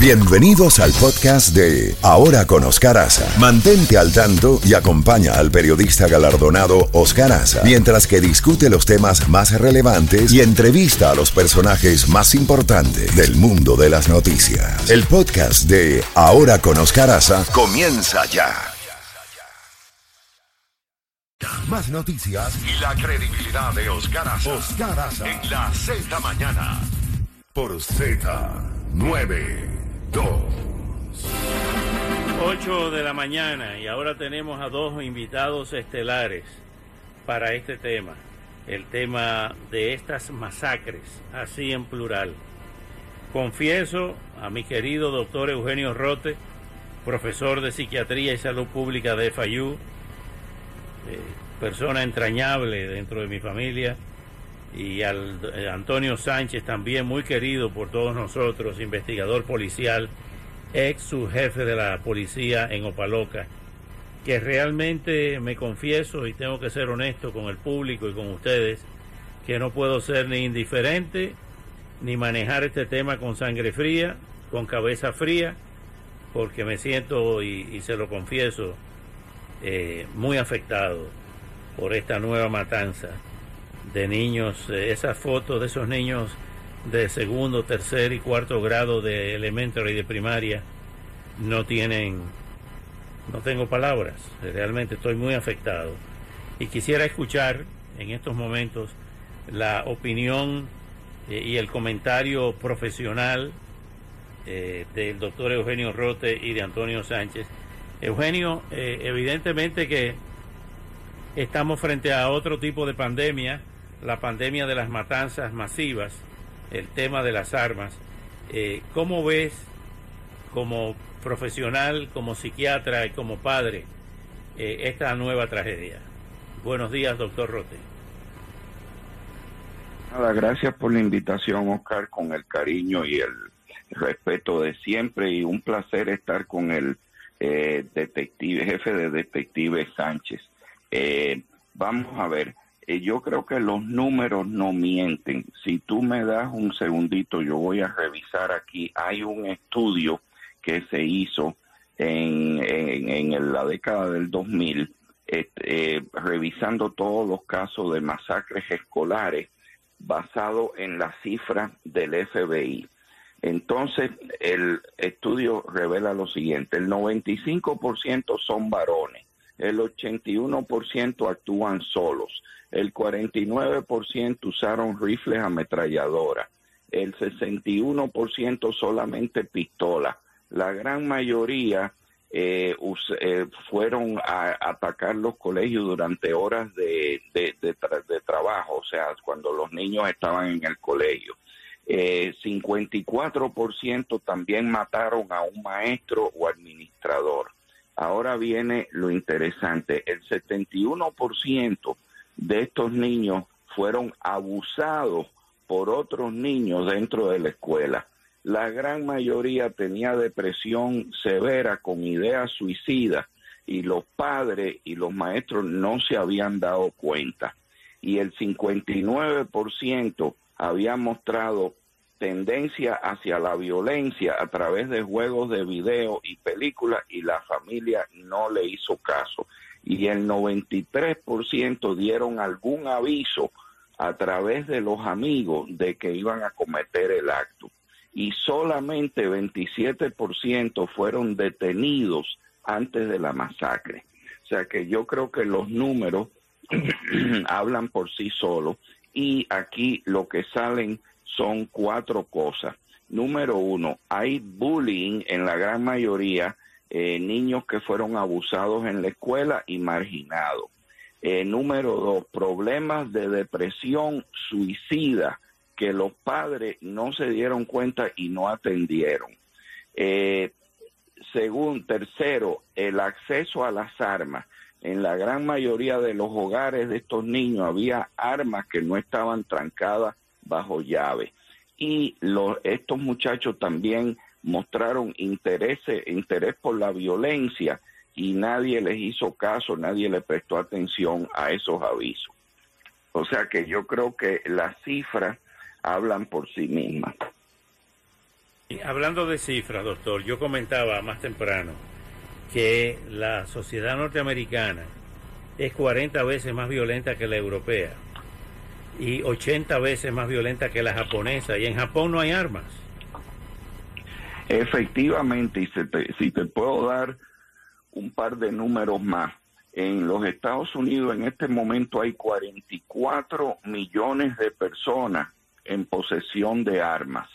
Bienvenidos al podcast de Ahora con Oscar Aza. Mantente al tanto y acompaña al periodista galardonado Oscar Aza mientras que discute los temas más relevantes y entrevista a los personajes más importantes del mundo de las noticias. El podcast de Ahora con Oscar Aza comienza ya. Más noticias y la credibilidad de Oscar Aza. Oscar en la Z mañana por Z 9. 8 de la mañana y ahora tenemos a dos invitados estelares para este tema, el tema de estas masacres, así en plural. Confieso a mi querido doctor Eugenio Rote, profesor de Psiquiatría y Salud Pública de FAYU, eh, persona entrañable dentro de mi familia, y al eh, Antonio Sánchez, también muy querido por todos nosotros, investigador policial, ex subjefe de la policía en Opaloca, que realmente me confieso y tengo que ser honesto con el público y con ustedes, que no puedo ser ni indiferente ni manejar este tema con sangre fría, con cabeza fría, porque me siento, y, se lo confieso, eh, muy afectado por esta nueva matanza de niños, eh, esas fotos de esos niños de segundo, tercer y cuarto grado de elementary y de primaria no tienen, no tengo palabras, realmente estoy muy afectado. Y quisiera escuchar en estos momentos la opinión eh, y el comentario profesional eh, del doctor Eugenio Rote y de Antonio Sánchez. Eugenio, evidentemente que estamos frente a otro tipo de pandemia, la pandemia de las matanzas masivas, el tema de las armas. Eh, ¿Cómo ves como profesional, como psiquiatra y como padre eh, esta nueva tragedia? Buenos días, doctor Rote. Nada, gracias por la invitación, Oscar, con el cariño y el respeto de siempre y un placer estar con el eh, detective, jefe de detective Sánchez. Eh, vamos a ver, eh, yo creo que los números no mienten. Si tú me das un segundito, yo voy a revisar aquí. Hay un estudio que se hizo en, en, la década del 2000, eh, revisando todos los casos de masacres escolares basado en las cifras del FBI. Entonces, el estudio revela lo siguiente, el 95% son varones, el 81% actúan solos, el 49% usaron rifles ametralladoras, el 61% solamente pistolas, la gran mayoría eh, eh, fueron a atacar los colegios durante horas de, trabajo, o sea, cuando los niños estaban en el colegio. Eh, 54% también mataron a un maestro o administrador. Ahora viene lo interesante, el 71% de estos niños fueron abusados por otros niños dentro de la escuela. La gran mayoría tenía depresión severa con ideas suicidas y los padres y los maestros no se habían dado cuenta. Y el 59% había mostrado tendencia hacia la violencia a través de juegos de video y películas y la familia no le hizo caso. Y el 93% dieron algún aviso a través de los amigos de que iban a cometer el acto. Y solamente 27% fueron detenidos antes de la masacre. O sea que yo creo que los números hablan por sí solos y aquí lo que salen son cuatro cosas. Número uno, hay bullying en la gran mayoría, eh, niños que fueron abusados en la escuela y marginados. Eh, número dos, problemas de depresión suicida que los padres no se dieron cuenta y no atendieron. Eh, según, tercero, el acceso a las armas. En la gran mayoría de los hogares de estos niños había armas que no estaban trancadas bajo llave. Y estos muchachos también mostraron interés, interés por la violencia y nadie les hizo caso, nadie le prestó atención a esos avisos. O sea que yo creo que las cifras hablan por sí mismas. Hablando de cifras, doctor, yo comentaba más temprano que la sociedad norteamericana es 40 veces más violenta que la europea y 80 veces más violenta que la japonesa y en Japón no hay armas. Efectivamente, y si te puedo dar un par de números más. En los Estados Unidos en este momento hay 44 millones de personas en posesión de armas.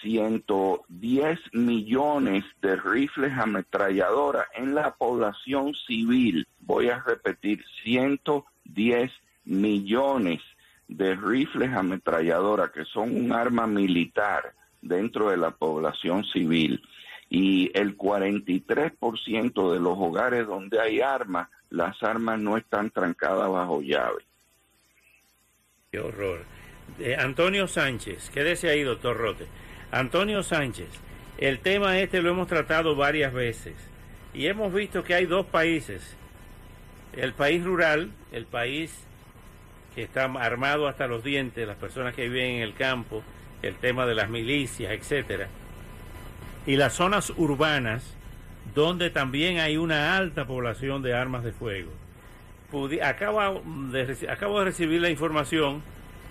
110 millones de rifles ametralladoras en la población civil. Voy a repetir, 110 millones de rifles ametralladoras que son un arma militar dentro de la población civil. Y el 43% de los hogares donde hay armas, las armas no están trancadas bajo llave. Qué horror. Eh, Antonio Sánchez, quédese ahí, doctor Rote. Antonio Sánchez, el tema este lo hemos tratado varias veces y hemos visto que hay dos países. El país rural, el país que está armado hasta los dientes, las personas que viven en el campo, el tema de las milicias, etcétera, y las zonas urbanas donde también hay una alta población de armas de fuego. acabo, de, acabo de recibir la información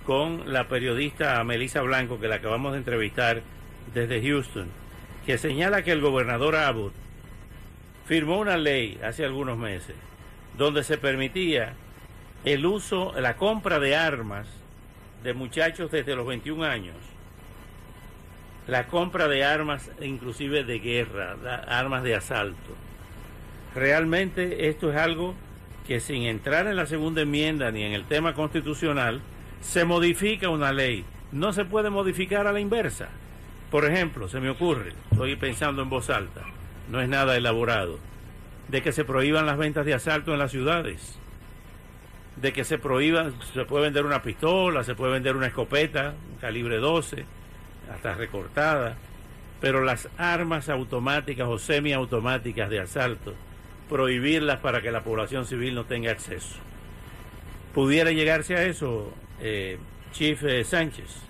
con la periodista Melissa Blanco, que la acabamos de entrevistar desde Houston, que señala que el gobernador Abbott firmó una ley hace algunos meses donde se permitía el uso, la compra de armas de muchachos desde los 21 años, la compra de armas inclusive de guerra, armas de asalto. Realmente esto es algo que sin entrar en la segunda enmienda ni en el tema constitucional, se modifica una ley. No se puede modificar a la inversa. Por ejemplo, se me ocurre, estoy pensando en voz alta, no es nada elaborado, de que se prohíban las ventas de asalto en las ciudades, de que se prohíban, se puede vender una pistola, se puede vender una escopeta, calibre 12, hasta recortada, pero las armas automáticas o semiautomáticas de asalto, prohibirlas para que la población civil no tenga acceso. ¿Pudiera llegarse a eso, eh, Chief eh, Sánchez.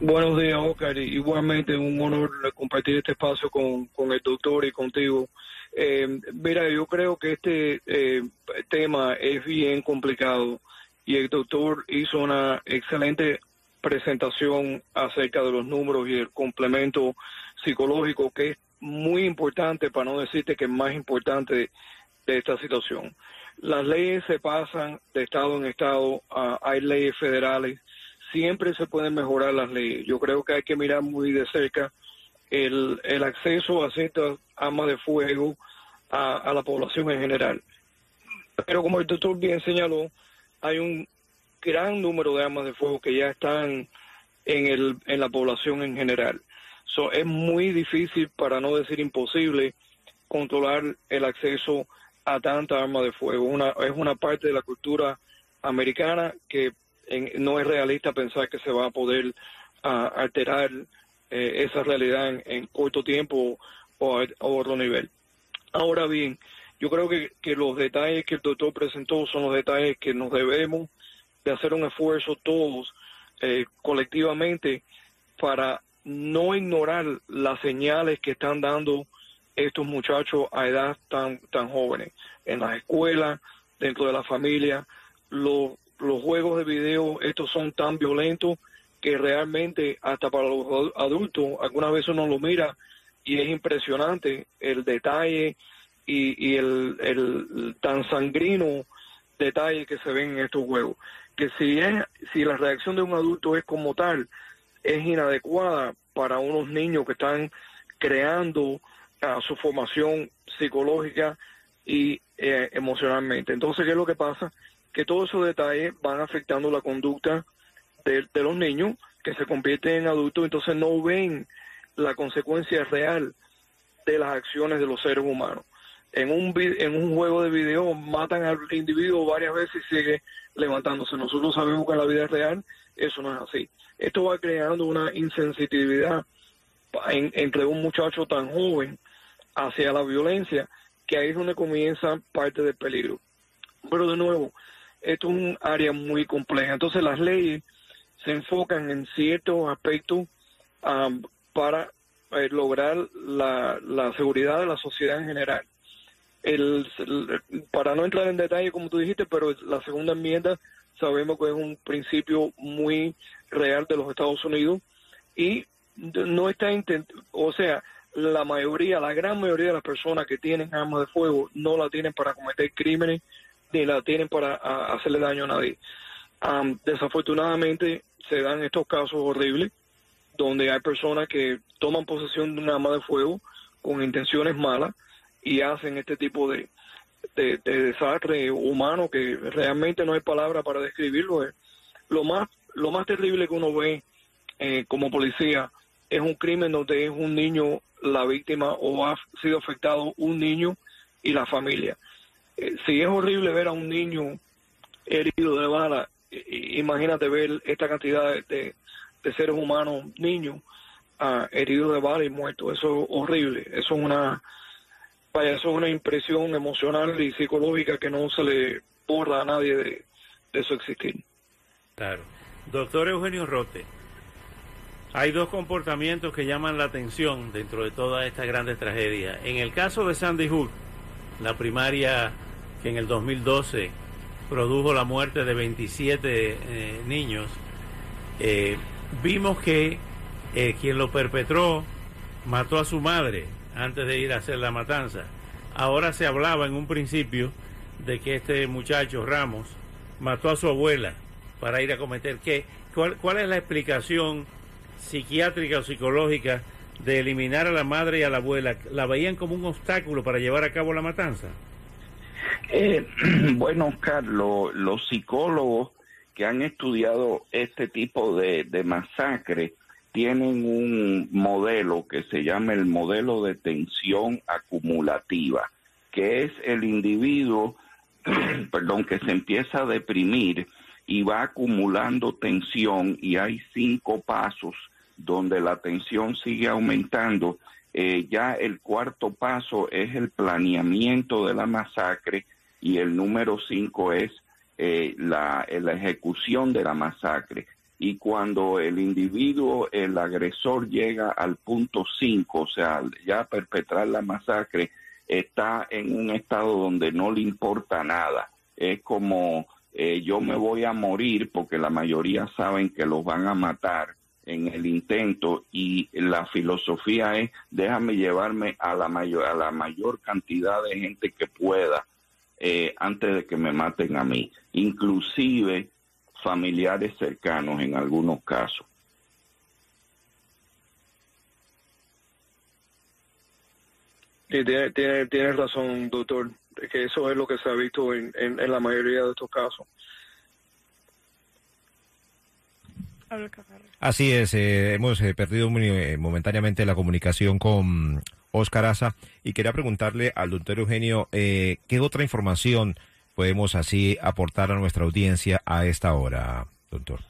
Buenos días, Oscar. Igualmente un honor compartir este espacio con, el doctor y contigo. Eh, mira, yo creo que este eh, tema es bien complicado y el doctor hizo una excelente presentación acerca de los números y el complemento psicológico que es muy importante, para no decirte que es más importante de esta situación. Las leyes se pasan de estado en estado, hay leyes federales, siempre se pueden mejorar las leyes. Yo creo que hay que mirar muy de cerca el, el acceso a ciertas armas de fuego a, la población en general. Pero como el doctor bien señaló, hay un gran número de armas de fuego que ya están en, el, en la población en general. So, es muy difícil, para no decir imposible, controlar el acceso a tanta arma de fuego. Una, es una parte de la cultura americana que no es realista pensar que se va a poder alterar eh, esa realidad en, corto tiempo o a, otro nivel. Ahora bien, yo creo que, que los detalles que el doctor presentó son los detalles que nos debemos de hacer un esfuerzo todos eh, colectivamente para no ignorar las señales que están dando estos muchachos a edad tan, tan jóvenes, en las escuelas, dentro de la familia. Los, los juegos de video, estos son tan violentos que realmente hasta para los adultos, algunas veces uno lo mira y es impresionante el detalle y, el, el, tan sangrino detalle que se ven en estos juegos. Que si, es, si la reacción de un adulto es como tal, es inadecuada para unos niños que están creando a su formación psicológica y eh, emocionalmente. Entonces, ¿qué es lo que pasa? Que todos esos detalles van afectando la conducta de, los niños que se convierten en adultos, entonces no ven la consecuencia real de las acciones de los seres humanos. En un, en un juego de video matan al individuo varias veces y sigue levantándose. Nosotros sabemos que en la vida real eso no es así. Esto va creando una insensitividad entre un muchacho tan joven hacia la violencia, que ahí es donde comienza parte del peligro. Pero de nuevo, esto es un área muy compleja. Entonces las leyes se enfocan en ciertos aspectos para eh, lograr la, la seguridad de la sociedad en general. El, para no entrar en detalle, como tú dijiste, pero la segunda enmienda sabemos que es un principio muy real de los Estados Unidos y no está o sea, la mayoría, la gran mayoría de las personas que tienen armas de fuego no la tienen para cometer crímenes ni la tienen para hacerle daño a nadie. desafortunadamente se dan estos casos horribles donde hay personas que toman posesión de un arma de fuego con intenciones malas y hacen este tipo de, de, desastre humano que realmente no hay palabra para describirlo. Lo más, lo más terrible que uno ve eh, como policía es un crimen donde es un niño la víctima o ha sido afectado un niño y la familia. Eh, si es horrible ver a un niño herido de bala, imagínate ver esta cantidad de, seres humanos, niños, uh, heridos de bala y muertos. Eso es horrible. Eso es una vaya, eso es una impresión emocional y psicológica que no se le borra a nadie de, de su existir. Claro. Doctor Eugenio Rote, hay dos comportamientos que llaman la atención dentro de toda esta grandes tragedia. En el caso de Sandy Hook, la primaria que en el 2012 produjo la muerte de 27 eh, niños, eh, vimos que eh, quien lo perpetró mató a su madre antes de ir a hacer la matanza. Ahora se hablaba en un principio de que este muchacho Ramos mató a su abuela para ir a cometer qué. ¿Cuál, cuál es la explicación psiquiátrica o psicológica de eliminar a la madre y a la abuela? ¿La veían como un obstáculo para llevar a cabo la matanza? Eh, bueno, Oscar, los psicólogos que han estudiado este tipo de, de masacre tienen un modelo que se llama el modelo de tensión acumulativa, que es el individuo, perdón, que se empieza a deprimir y va acumulando tensión y hay cinco pasos donde la tensión sigue aumentando. Eh, ya el cuarto paso es el planeamiento de la masacre y el número cinco es eh, la, ejecución de la masacre y cuando el individuo, el agresor llega al punto 5, o sea, ya perpetrar la masacre, está en un estado donde no le importa nada. Es como eh, yo me voy a morir porque la mayoría saben que los van a matar en el intento y la filosofía es déjame llevarme a la mayor a la mayor cantidad de gente que pueda eh, antes de que me maten a mí inclusive familiares cercanos en algunos casos. tiene, tiene, razón, doctor, que eso es lo que se ha visto en, en, la mayoría de estos casos. Así es, eh, hemos eh, perdido eh, momentáneamente la comunicación con Oscar Asa y quería preguntarle al doctor Eugenio qué otra información podemos así aportar a nuestra audiencia a esta hora, doctor?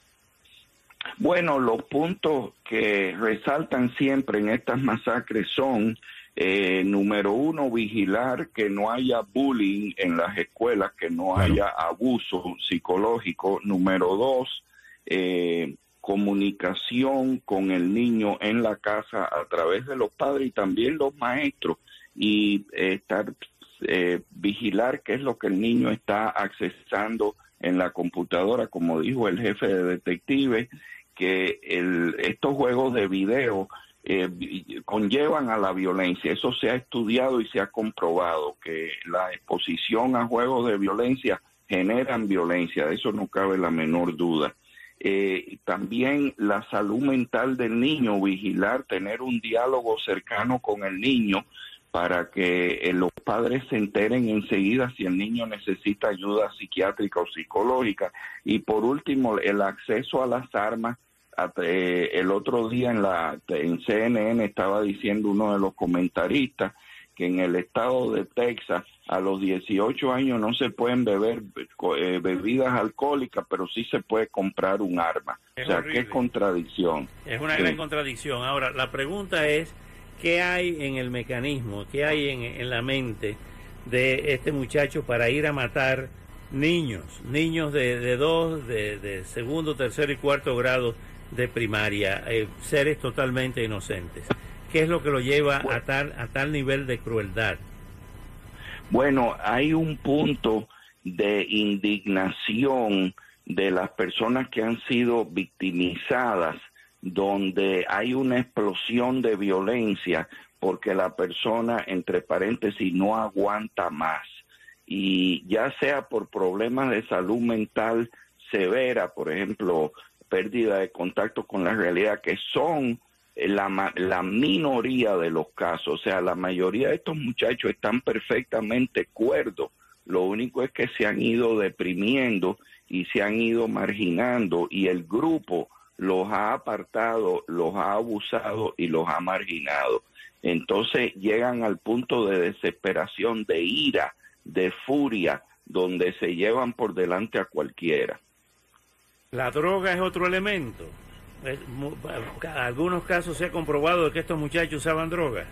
Bueno, los puntos que resaltan siempre en estas masacres son, eh, número uno, vigilar que no haya bullying en las escuelas, que no haya abuso psicológico. Número dos, eh, comunicación con el niño en la casa a través de los padres y también los maestros y eh, estar eh, vigilar qué es lo que el niño está accesando en la computadora, como dijo el jefe de detective, que el, estos juegos de video eh, conllevan a la violencia. Eso se ha estudiado y se ha comprobado que la exposición a juegos de violencia generan violencia, de eso no cabe la menor duda. Eh, también la salud mental del niño, vigilar, tener un diálogo cercano con el niño para que eh, los padres se enteren enseguida si el niño necesita ayuda psiquiátrica o psicológica. Y por último, el acceso a las armas. Eh, el otro día en, la, en CNN estaba diciendo uno de los comentaristas que en el estado de Texas a los 18 años no se pueden beber eh, bebidas alcohólicas, pero sí se puede comprar un arma. o sea, qué contradicción. Es una gran contradicción. Ahora, la pregunta es ¿Qué hay en el mecanismo, qué hay en, la mente de este muchacho para ir a matar niños, niños de, de dos, de, segundo, tercero y cuarto grado de primaria, eh, seres totalmente inocentes. ¿Qué es lo que lo lleva a tal, a tal nivel de crueldad? Bueno, hay un punto de indignación de las personas que han sido victimizadas, donde hay una explosión de violencia porque la persona, entre paréntesis, no aguanta más. Y ya sea por problemas de salud mental severa, por ejemplo, pérdida de contacto con la realidad, que son la, la minoría de los casos, o sea, la mayoría de estos muchachos están perfectamente cuerdos, lo único es que se han ido deprimiendo y se han ido marginando y el grupo los ha apartado, los ha abusado y los ha marginado. Entonces llegan al punto de desesperación, de ira, de furia, donde se llevan por delante a cualquiera. La droga es otro elemento. En algunos casos se ha comprobado que estos muchachos usaban drogas.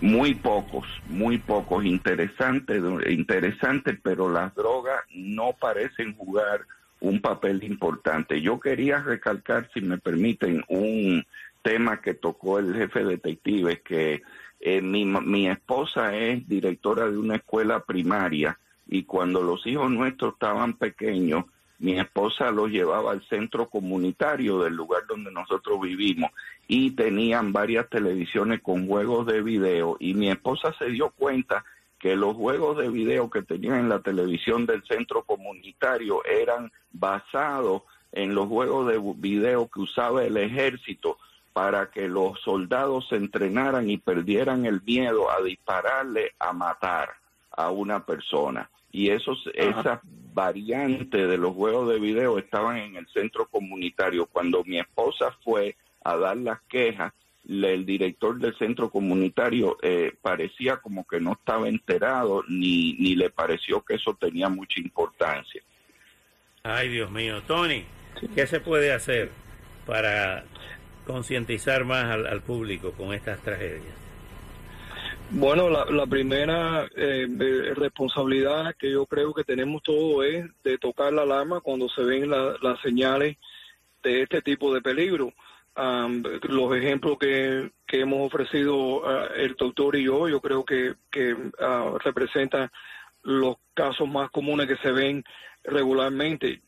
Muy pocos, muy pocos, interesantes, interesante, pero las drogas no parecen jugar un papel importante. Yo quería recalcar, si me permiten, un tema que tocó el jefe detective, que eh, mi, mi esposa es directora de una escuela primaria y cuando los hijos nuestros estaban pequeños, mi esposa los llevaba al centro comunitario del lugar donde nosotros vivimos y tenían varias televisiones con juegos de video y mi esposa se dio cuenta que los juegos de video que tenían en la televisión del centro comunitario eran basados en los juegos de video que usaba el ejército para que los soldados se entrenaran y perdieran el miedo a dispararle a matar a una persona. Y esos, esas variantes de los juegos de video estaban en el centro comunitario. Cuando mi esposa fue a dar las quejas, el director del centro comunitario eh, parecía como que no estaba enterado ni, ni le pareció que eso tenía mucha importancia. Ay, Dios mío. Tony, ¿qué se puede hacer para concientizar más al público con estas tragedias? Bueno, la, primera eh, responsabilidad que yo creo que tenemos todos es de tocar la alarma cuando se ven las señales de este tipo de peligro. los ejemplos que, que hemos ofrecido ah, el doctor y yo, yo creo que, que uh, representan los casos más comunes que se ven regularmente.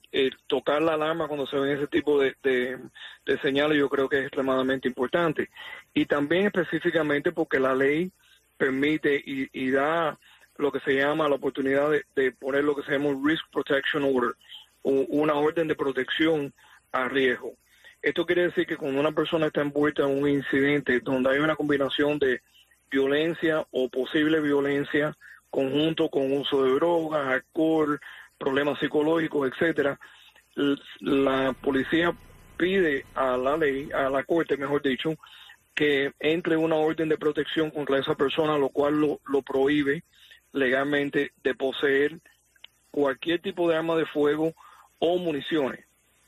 tocar la alarma cuando se ven ese tipo de, de señales yo creo que es extremadamente importante. Y también específicamente porque la ley permite y, da lo que se llama la oportunidad de, poner lo que se llama un Risk Protection Order, una orden de protección a riesgo. Esto quiere decir que cuando una persona está envuelta en un incidente donde hay una combinación de violencia o posible violencia conjunto con uso de drogas, alcohol, problemas psicológicos, etcétera, la policía pide a la ley, a la corte, mejor dicho, que entre una orden de protección contra esa persona, lo cual lo, lo prohíbe legalmente de poseer cualquier tipo de arma de fuego o municiones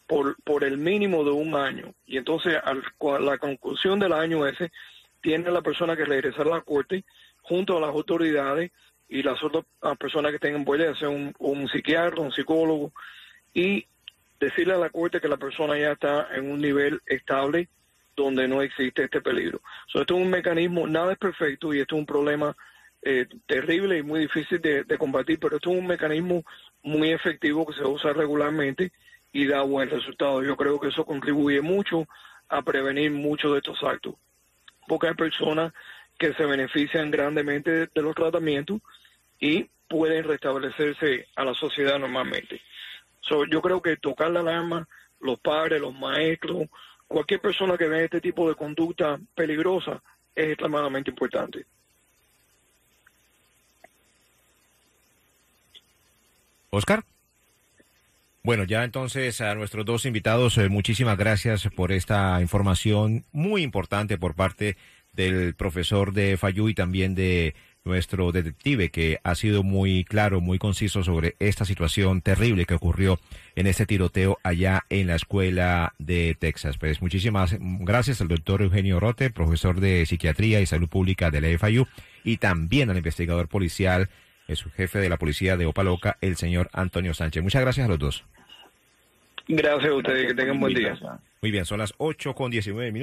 por, por el mínimo de un año. Y entonces, a la conclusión del año ese, tiene la persona que regresar a la corte junto a las autoridades y las otras personas que tengan ya sea un, un psiquiatra, un psicólogo, y decirle a la corte que la persona ya está en un nivel estable donde no existe este peligro. esto es un mecanismo, nada es perfecto y esto es un problema eh, terrible y muy difícil de, combatir, pero esto es un mecanismo muy efectivo que se usa regularmente y da buen resultado. Yo creo que eso contribuye mucho a prevenir muchos de estos actos, porque hay personas que se benefician grandemente de, los tratamientos y pueden restablecerse a la sociedad normalmente. yo creo que tocar la alarma, los padres, los maestros, cualquier persona que vea este tipo de conducta peligrosa es extremadamente importante. Oscar. Bueno, ya entonces a nuestros dos invitados, eh, muchísimas gracias por esta información muy importante por parte del profesor de Fayú y también de nuestro detective, que ha sido muy claro, muy conciso sobre esta situación terrible que ocurrió en este tiroteo allá en la escuela de Texas. Pues muchísimas gracias al doctor Eugenio Rote, profesor de Psiquiatría y Salud Pública de la FIU, y también al investigador policial, el jefe de la policía de Opaloca, el señor Antonio Sánchez. Muchas gracias a los dos. Gracias a ustedes, que tengan buen día. Muy bien, son las 8 con 19 minutos.